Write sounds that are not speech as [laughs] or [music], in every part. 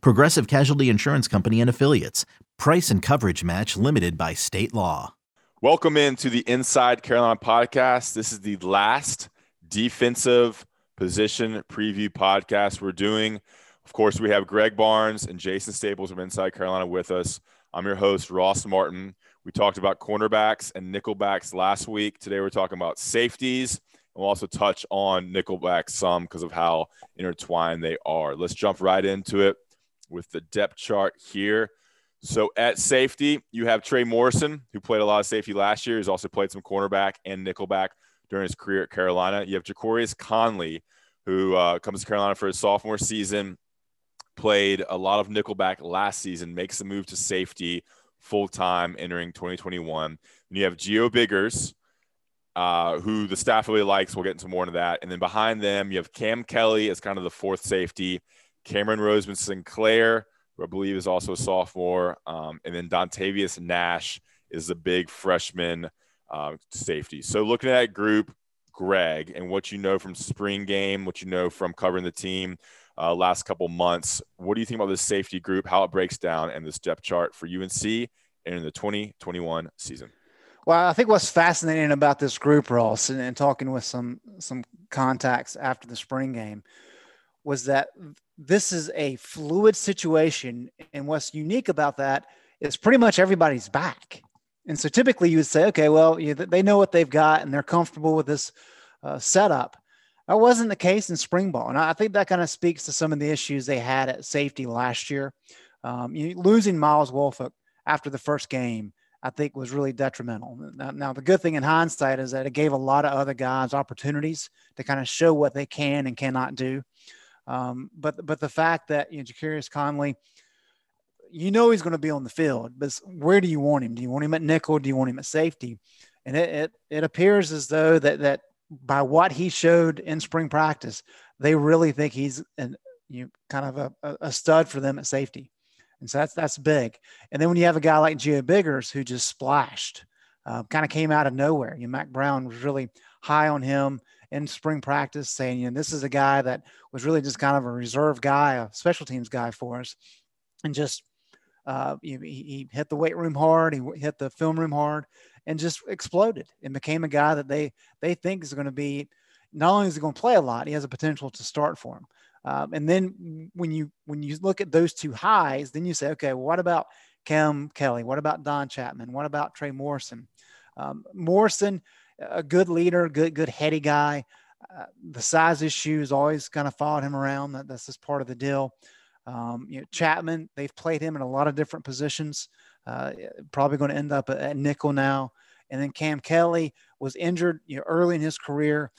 Progressive Casualty Insurance Company and Affiliates. Price and coverage match limited by state law. Welcome into the Inside Carolina podcast. This is the last defensive position preview podcast we're doing. Of course, we have Greg Barnes and Jason Staples from Inside Carolina with us. I'm your host, Ross Martin. We talked about cornerbacks and nickelbacks last week. Today, we're talking about safeties We'll also touch on nickelbacks some because of how intertwined they are. Let's jump right into it with the depth chart here. So at safety, you have Trey Morrison, who played a lot of safety last year. He's also played some cornerback and nickelback during his career at Carolina. You have Ja'Qurious Conley, who uh, comes to Carolina for his sophomore season, played a lot of nickelback last season, makes the move to safety full time entering 2021. And you have Gio Biggers, uh, who the staff really likes. We'll get into more into that. And then behind them, you have Cam Kelly as kind of the fourth safety, Cameron Roseman Sinclair, who I believe is also a sophomore, um, and then Dontavius Nash is the big freshman uh, safety. So looking at that group, Greg, and what you know from spring game, what you know from covering the team uh, last couple months, what do you think about this safety group, how it breaks down, and this depth chart for UNC in the 2021 season? Well, I think what's fascinating about this group, Ross, and, and, talking with some some contacts after the spring game, was that this is a fluid situation, and what's unique about that is pretty much everybody's back. And so typically you would say, okay, well, you, they know what they've got and they're comfortable with this uh, setup. That wasn't the case in spring ball, and I think that kind of speaks to some of the issues they had at safety last year. Um, you, losing Myles Wolfolk after the first game I think was really detrimental. Now, now, the good thing in hindsight is that it gave a lot of other guys opportunities to kind of show what they can and cannot do. Um, but but the fact that you know Ja'Qurious Conley, you know he's going to be on the field, but where do you want him? Do you want him at nickel? Do you want him at safety? And it it, it appears as though that that by what he showed in spring practice, they really think he's an you know, kind of a, a stud for them at safety. And so that's that's big. And then when you have a guy like Gio Biggers who just splashed, uh, kind of came out of nowhere. You know, Mack Brown was really high on him in spring practice, saying, you know, this is a guy that was really just kind of a reserve guy, a special teams guy for us, and just uh, he, he hit the weight room hard, he hit the film room hard, and just exploded and became a guy that they they think is going to be. Not only is he going to play a lot, he has a potential to start for him. Um, and then when you when you look at those two highs, then you say, okay, well, what about Cam Kelly? What about Don Chapman? What about Trey Morrison? Um, Morrison, a good leader, good good heady guy. Uh, the size issues always kind of followed him around. That, that's just part of the deal. Um, you know, Chapman, they've played him in a lot of different positions. Uh, probably going to end up at, nickel now. And then Cam Kelly was injured you know, early in his career.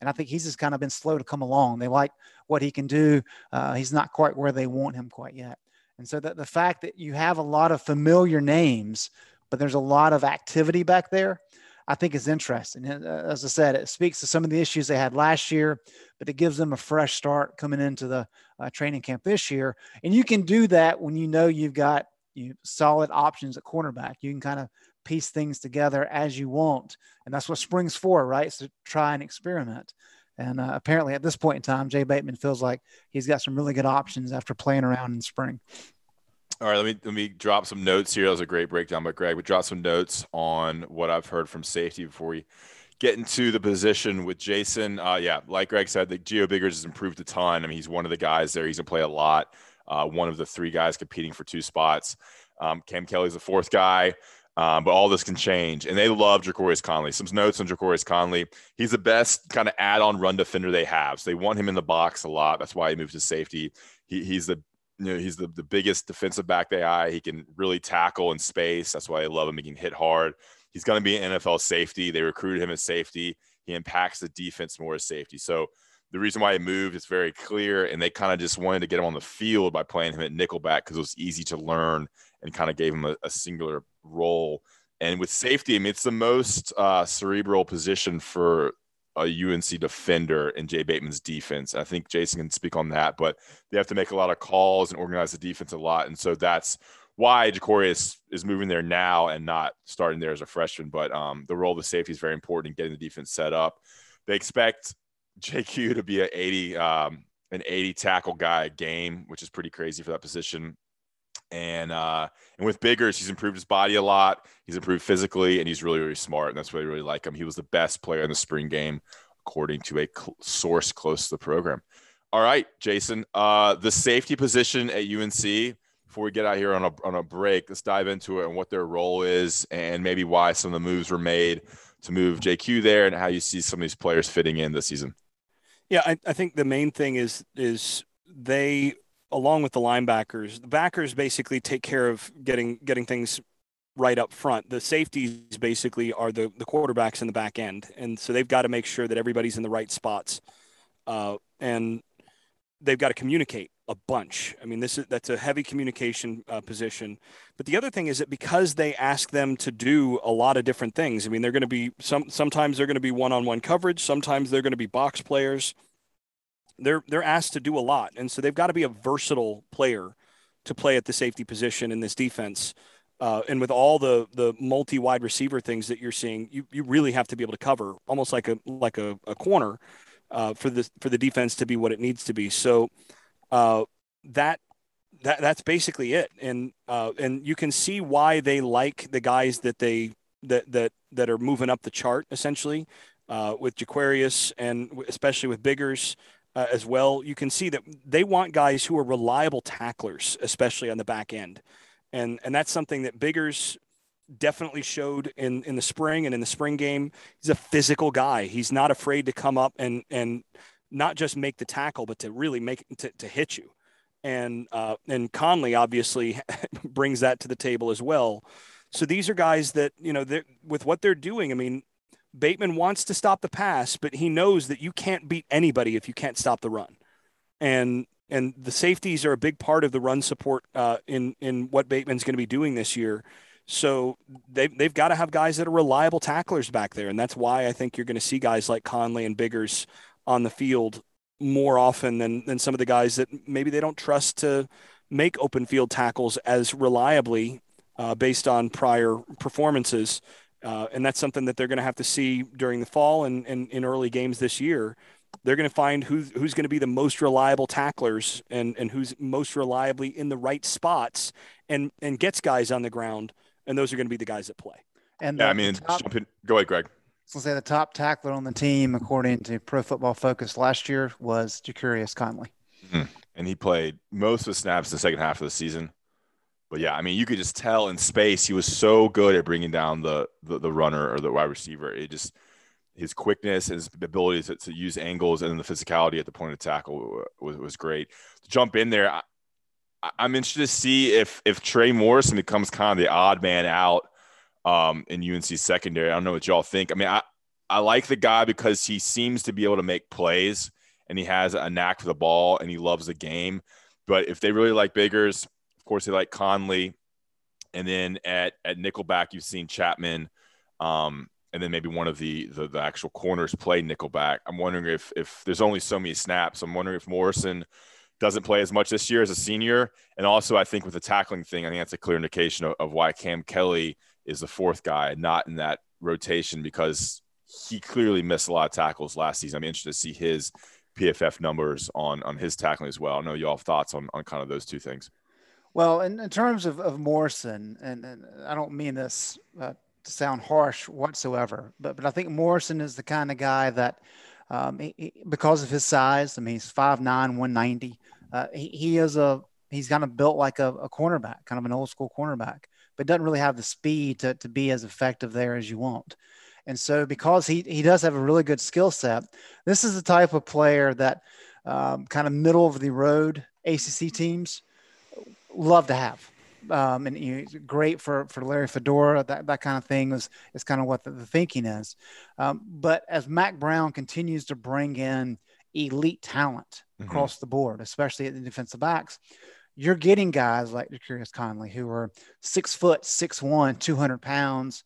And I think he's just kind of been slow to come along. They like what he can do. Uh, he's not quite where they want him quite yet. And so the, the fact that you have a lot of familiar names, but there's a lot of activity back there, I think is interesting. Uh, as I said, it speaks to some of the issues they had last year, but it gives them a fresh start coming into the uh, training camp this year. And you can do that when you know you've got you solid options at cornerback. You can kind of piece things together as you want. And that's what spring's for, right? So try and experiment. And uh, apparently at this point in time, Jay Bateman feels like he's got some really good options after playing around in spring. All right, let me let me drop some notes here. That was a great breakdown by Greg. We drop some notes on what I've heard from safety before we get into the position with Jason. Uh, yeah, like Greg said, the Gio Biggers has improved a ton. I mean, he's one of the guys there. He's gonna play a lot. Uh, one of the three guys competing for two spots. Um, Cam Kelly's the fourth guy. Um, but all this can change. And they love Ja'Qurious Conley. Some notes on Ja'Qurious Conley. He's the best kind of add-on run defender they have. So they want him in the box a lot. That's why he moved to safety. He, he's the you know, he's the, the biggest defensive back they eye. He can really tackle in space. That's why they love him. He can hit hard. He's going to be an NFL safety. They recruited him as safety. He impacts the defense more as safety. So the reason why he moved is very clear. And they kind of just wanted to get him on the field by playing him at nickelback because it was easy to learn and kind of gave him a, a, singular role. And with safety, I mean, it's the most uh, cerebral position for a UNC defender in Jay Bateman's defense. I think Jason can speak on that, but they have to make a lot of calls and organize the defense a lot. And so that's why Ja'Qurious is moving there now and not starting there as a freshman. But um, the role of the safety is very important in getting the defense set up. They expect JQ to be an 80, um, an 80 tackle guy a game, which is pretty crazy for that position. And uh, and with Biggers, he's improved his body a lot. He's improved physically, and he's really really smart. And that's why I really like him. He was the best player in the spring game, according to a cl- source close to the program. All right, Jason, uh, the safety position at UNC. Before we get out here on a on a break, let's dive into it and what their role is, and maybe why some of the moves were made to move JQ there, and how you see some of these players fitting in this season. Yeah, I, I think the main thing is is they along with the linebackers, the backers basically take care of getting getting things right up front. The safeties basically are the the quarterbacks in the back end, and so they've got to make sure that everybody's in the right spots, uh, and they've got to communicate a bunch. I mean, this is that's a heavy communication uh, position. But the other thing is that because they ask them to do a lot of different things. I mean, they're going to be some sometimes they're going to be one-on-one coverage, sometimes they're going to be box players they're they're asked to do a lot, and so they've got to be a versatile player to play at the safety position in this defense. Uh, and with all the the multi wide receiver things that you're seeing, you, you really have to be able to cover almost like a like a, a corner uh, for the for the defense to be what it needs to be. So uh, that that that's basically it. And uh, and you can see why they like the guys that they that that that are moving up the chart essentially uh, with Ja'Qurious and especially with Biggers uh, as well, you can see that they want guys who are reliable tacklers, especially on the back end. And, and that's something that Biggers definitely showed in, in the spring and in the spring game. He's a physical guy. He's not afraid to come up and, and not just make the tackle, but to really make to, to hit you. And, uh, and Conley obviously [laughs] brings that to the table as well. So these are guys that, you know, with what they're doing, I mean, Bateman wants to stop the pass, but he knows that you can't beat anybody if you can't stop the run. And and the safeties are a big part of the run support uh, in in what Bateman's going to be doing this year. So they've, they've got to have guys that are reliable tacklers back there. And that's why I think you're going to see guys like Conley and Biggers on the field more often than, than some of the guys that maybe they don't trust to make open field tackles as reliably uh, based on prior performances. Uh, and that's something that they're going to have to see during the fall and, and in early games this year. They're going to find who's, who's going to be the most reliable tacklers and, and who's most reliably in the right spots and, and gets guys on the ground. And those are going to be the guys that play. And yeah, the, I mean, top, go ahead, Greg. So say the top tackler on the team, according to Pro Football Focus last year, was Ja'Qurious Conley. Mm-hmm. And he played most of the snaps in the second half of the season. But yeah, I mean, you could just tell in space he was so good at bringing down the the, the runner or the wide receiver. It just his quickness, his ability to, to use angles, and the physicality at the point of tackle was, was great. To jump in there, I, I'm interested to see if if Trey Morrison becomes kind of the odd man out um, in UNC secondary. I don't know what y'all think. I mean, I I like the guy because he seems to be able to make plays and he has a knack for the ball and he loves the game. But if they really like Biggers, course, they like Conley. And then at, at Nickelback, you've seen Chapman. Um, and then maybe one of the, the, the actual corners play Nickelback. I'm wondering if if there's only so many snaps. I'm wondering if Morrison doesn't play as much this year as a senior. And also, I think with the tackling thing, I think that's a clear indication of, of why Cam Kelly is the fourth guy, not in that rotation, because he clearly missed a lot of tackles last season. I'm interested to see his PFF numbers on on his tackling as well. I know you all have thoughts on on kind of those two things. Well, in, in terms of, of Morrison, and, and I don't mean this uh, to sound harsh whatsoever, but, but I think Morrison is the kind of guy that, um, he, he, because of his size, I mean, he's 5'9, 190. Uh, he, he is a, he's kind of built like a, a cornerback, kind of an old school cornerback, but doesn't really have the speed to, to be as effective there as you want. And so, because he, he does have a really good skill set, this is the type of player that um, kind of middle of the road ACC teams love to have. Um, and you know, great for, for Larry Fedora, that, that kind of thing is, is kind of what the, the thinking is. Um, but as Mack Brown continues to bring in elite talent mm-hmm. across the board, especially at the defensive backs, you're getting guys like Curious Conley who are six foot, six one, 200 pounds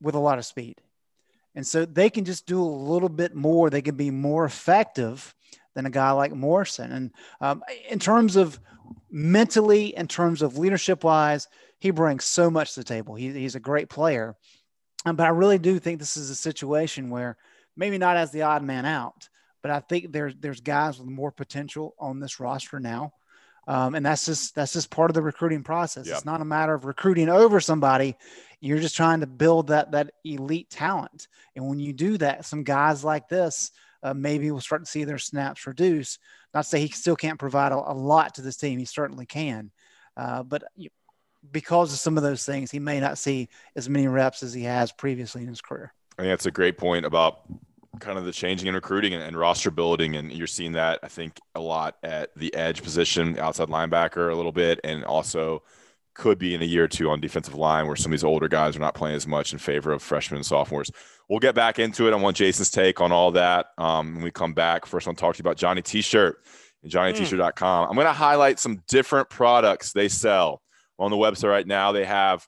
with a lot of speed. And so they can just do a little bit more. They can be more effective than a guy like Morrison. And um, in terms of mentally, in terms of leadership wise, he brings so much to the table. He, he's a great player. Um, but I really do think this is a situation where maybe not as the odd man out, but I think there's there's guys with more potential on this roster now. Um, and that's just that's just part of the recruiting process. It's not a matter of recruiting over somebody. You're just trying to build that that elite talent. And when you do that, some guys like this uh, maybe we'll start to see their snaps reduce. Not to say he still can't provide a, a lot to this team. He certainly can. Uh, but because of some of those things, he may not see as many reps as he has previously in his career. I think that's a great point about kind of the changing in recruiting and, and, roster building. And you're seeing that, I think, a lot at the edge position, outside linebacker a little bit, and also could be in a year or two on defensive line where some of these older guys are not playing as much in favor of freshmen and sophomores. We'll get back into it. I want Jason's take on all that um, when we come back. First, I want to talk to you about Johnny T-shirt and johnnyt-shirt.com. Mm. I'm going to highlight some different products they sell on the website right now. They have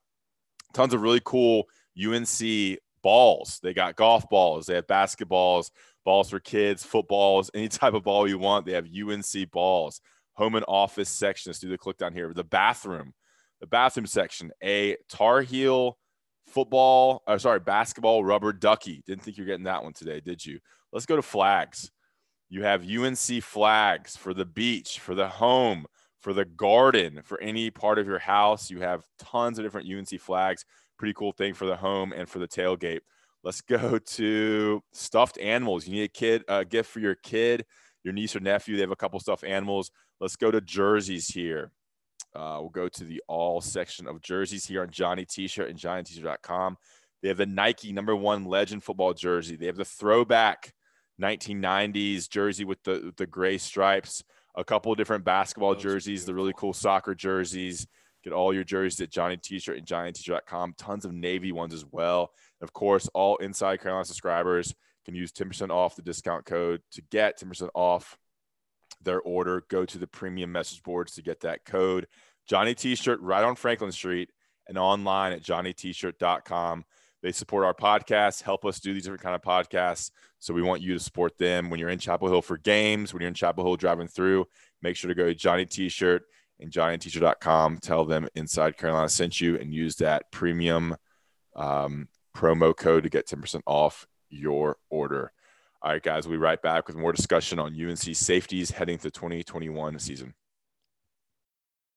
tons of really cool UNC balls. They got golf balls, they have basketballs, balls for kids, footballs, any [laughs] type of ball you want. They have UNC balls. Home and office sections. Do the click down here. The bathroom, the bathroom section, a Tar Heel football, or uh, sorry, basketball rubber ducky. Didn't think you're getting that one today, did you? Let's go to flags. You have UNC flags for the beach, for the home, for the garden, for any part of your house. You have tons of different UNC flags. Pretty cool thing for the home and for the tailgate. Let's go [laughs] to stuffed animals. You need a kid, a gift for your kid, your niece or nephew. They have a couple stuffed animals. Let's go to jerseys here. Uh, we'll go to the all section of jerseys here on Johnny T-shirt and JohnnyT-shirt.com. They have the Nike number one legend football jersey. They have the throwback 1990s jersey with the the gray stripes a couple of different basketball jerseys, the really cool soccer jerseys. Get all your jerseys at Johnny T-shirt and JohnnyT-shirt.com. Tons of Navy ones as well. Of course, all Inside Carolina subscribers can use 10% off the discount code to get 10% off their order. Go to the premium message boards to get that code. Johnny T-shirt right on Franklin Street and online at JohnnyT-shirt.com. They support our podcast, help us do these different kind of podcasts. So we want you to support them when you're in Chapel Hill for games, when you're in Chapel Hill driving through. Make sure to go to Johnny T-shirt and JohnnyT-shirt.com. Tell them Inside Carolina sent you and use that premium um, promo code to get 10% off your order. All right, guys, we'll be right back with more discussion on UNC safeties heading to 2021 season.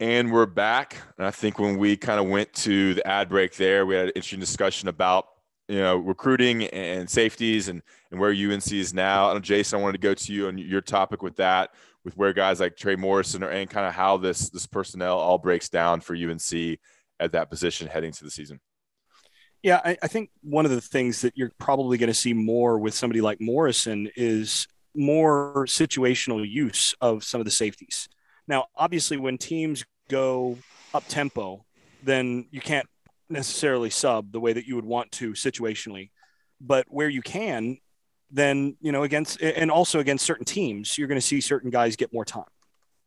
And we're back. And I think when we kind of went to the ad break there, we had an interesting discussion about you know recruiting and safeties and and where UNC is now. I know Jason, I wanted to go to you on your topic with that, with where guys like Trey Morrison are and kind of how this this personnel all breaks down for UNC at that position heading to the season. Yeah, I, I think one of the things that you're probably going to see more with somebody like Morrison is more situational use of some of the safeties. Now, obviously, when teams go up tempo, then you can't necessarily sub the way that you would want to situationally. But where you can, then, you know, against and also against certain teams, you're going to see certain guys get more time,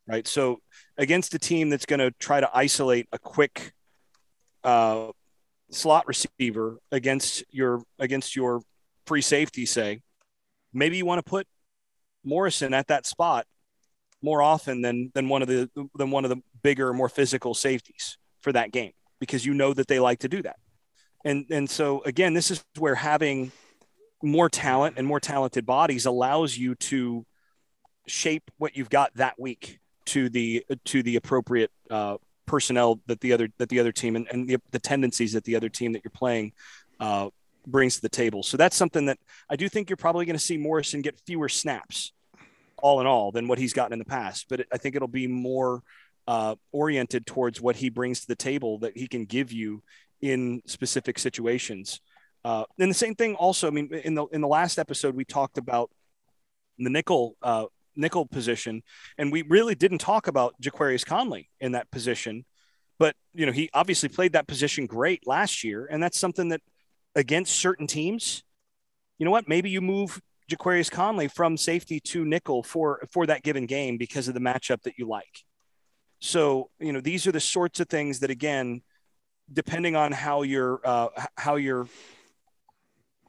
right? So against a team that's going to try to isolate a quick uh, slot receiver against your against your free safety, say, maybe you want to put Morrison at that spot more often than than one of the than one of the bigger, more physical safeties for that game because you know that they like to do that. And and so again, this is where having more talent and more talented bodies allows you to shape what you've got that week to the to the appropriate uh, personnel that the other that the other team and, and the, the tendencies that the other team that you're playing uh, brings to the table. So that's something that I do think you're probably going to see Morrison get fewer snaps all in all than what he's gotten in the past. But I think it'll be more uh, oriented towards what he brings to the table that he can give you in specific situations. Uh, and the same thing also, I mean, in the in the last episode we talked about the nickel uh, nickel position, and we really didn't talk about Ja'Qurious Conley in that position. But you know, he obviously played that position great last year, and that's something that against certain teams, you know what? Maybe you move Ja'Qurious Conley from safety to nickel for for that given game because of the matchup that you like. So you know, these are the sorts of things that again, depending on how your uh, how your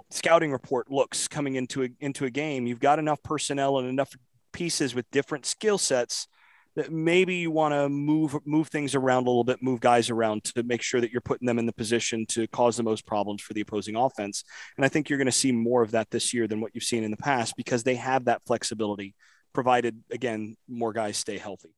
scouting report looks coming into a, into a game, you've got enough personnel and enough pieces with different skill sets that maybe you want to move move things around a little bit, move guys around to make sure that you're putting them in the position to cause the most problems for the opposing offense. And I think you're going to see more of that this year than what you've seen in the past because they have that flexibility, provided again more guys stay healthy.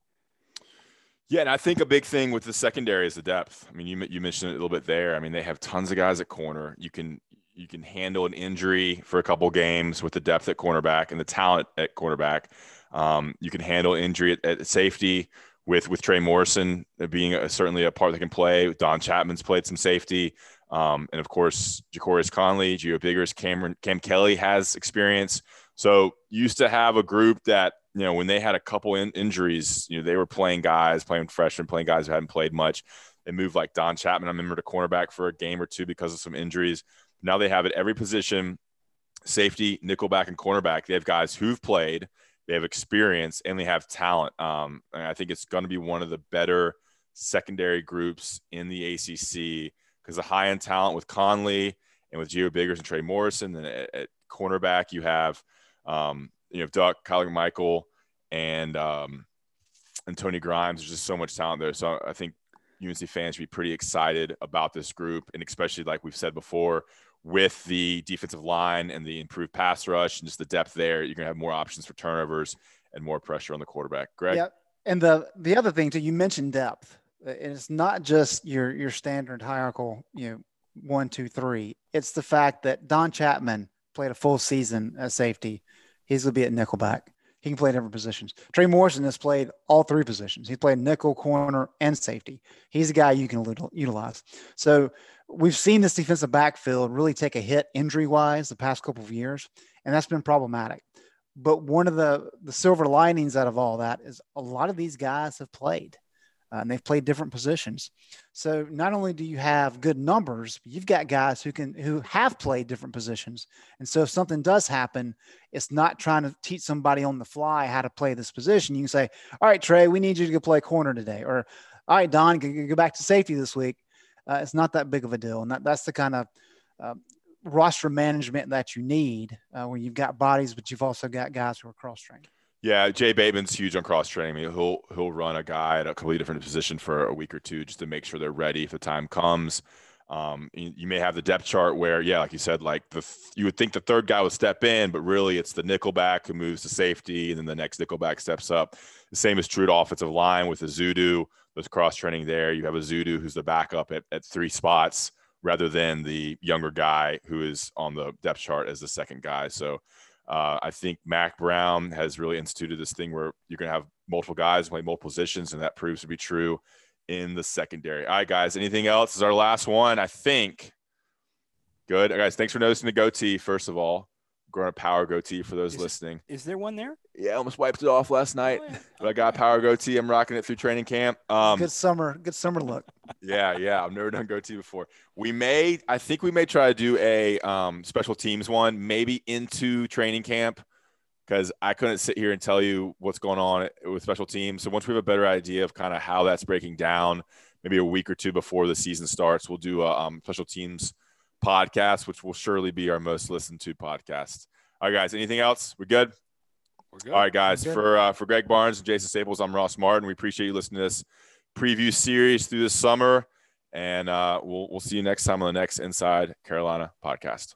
Yeah, and I think a big thing with the secondary is the depth. I mean, you you mentioned it a little bit there. I mean, they have tons of guys at corner. You can you can handle an injury for a couple games with the depth at cornerback and the talent at cornerback. Um, you can handle injury at, at, safety with with Trey Morrison being a, certainly a part that can play. Don Chapman's played some safety, um, and of course Ja'Qurious Conley, Gio Biggers, Cameron Cam Kelly has experience. So used to have a group that you know when they had a couple in, injuries, you know they were playing guys, playing freshmen, playing guys who hadn't played much. They moved like Don Chapman. I remember to cornerback for a game or two because of some injuries. Now they have at every position safety, nickelback, and cornerback. They have guys who've played, they have experience, and they have talent. Um, and I think it's going to be one of the better secondary groups in the ACC because the high end talent with Conley and with Gio Biggers and Trey Morrison. And at, at cornerback, you have, um, you know, Duck, Kyler McMichael, and um, and Tony Grimes. There's just so much talent there. So I think UNC fans should be pretty excited about this group, and especially like we've said before, with the defensive line and the improved pass rush and just the depth there, you're going to have more options for turnovers and more pressure on the quarterback. Greg. Yeah, and the the other thing too, you mentioned depth, uh, and it's not just your your standard hierarchical, you know, one, two, three. It's the fact that Don Chapman played a full season at safety. He's going to be at nickelback. He can play different positions. Trey Morrison has played all three positions. He's played nickel, corner, and safety. He's a guy you can utilize. So we've seen this defensive backfield really take a hit injury wise the past couple of years, and that's been problematic. But one of the the silver linings out of all that is a lot of these guys have played uh, and they've played different positions. So not only do you have good numbers, you've got guys who can who have played different positions. And so if something does happen, it's not trying to teach somebody on the fly how to play this position. You can say, "All right, Trey, we need you to go play corner today," or "All right, Don, can go back to safety this week." Uh, it's not that big of a deal, and that, that's the kind of uh, roster management that you need uh, when you've got bodies, but you've also got guys who are cross trained. Yeah, Jay Bateman's huge on cross training. I mean, he'll he'll run a guy at a completely different position for a week or two just to make sure they're ready if the time comes. Um, you, you, may have the depth chart where, yeah, like you said, like the you would think the third guy would step in, but really it's the nickelback who moves to safety, and then the next nickelback steps up. The same is true to offensive line with Ezeudu. There's cross training there. You have Ezeudu who's the backup at, at three spots rather than the younger guy who is on the depth chart as the second guy. So uh, I think Mack Brown has really instituted this thing where you're going to have multiple guys play multiple positions, and that proves to be true in the secondary. All right, guys. Anything else? This is our last one, I think. Good, guys. Thanks for noticing the goatee. First of all, growing a power goatee for those is, listening. Is there one there? Yeah, I almost wiped it off last night. Oh, yeah. But I got a power goatee. I'm rocking it through training camp. Um, good summer, good summer look. Yeah, yeah. I've never done goatee before. We may, I think we may try to do a um, special teams one, maybe into training camp, because I couldn't sit here and tell you what's going on with special teams. So once we have a better idea of kind of how that's breaking down, maybe a week or two before the season starts, we'll do a um, special teams podcast, which will surely be our most listened to podcast. All right, guys. Anything else? We're good. We're good. All right, guys. For uh, for Greg Barnes and Jason Staples, I'm Ross Martin. We appreciate you listening to this preview series through the summer, and uh, we'll we'll see you next time on the next Inside Carolina podcast.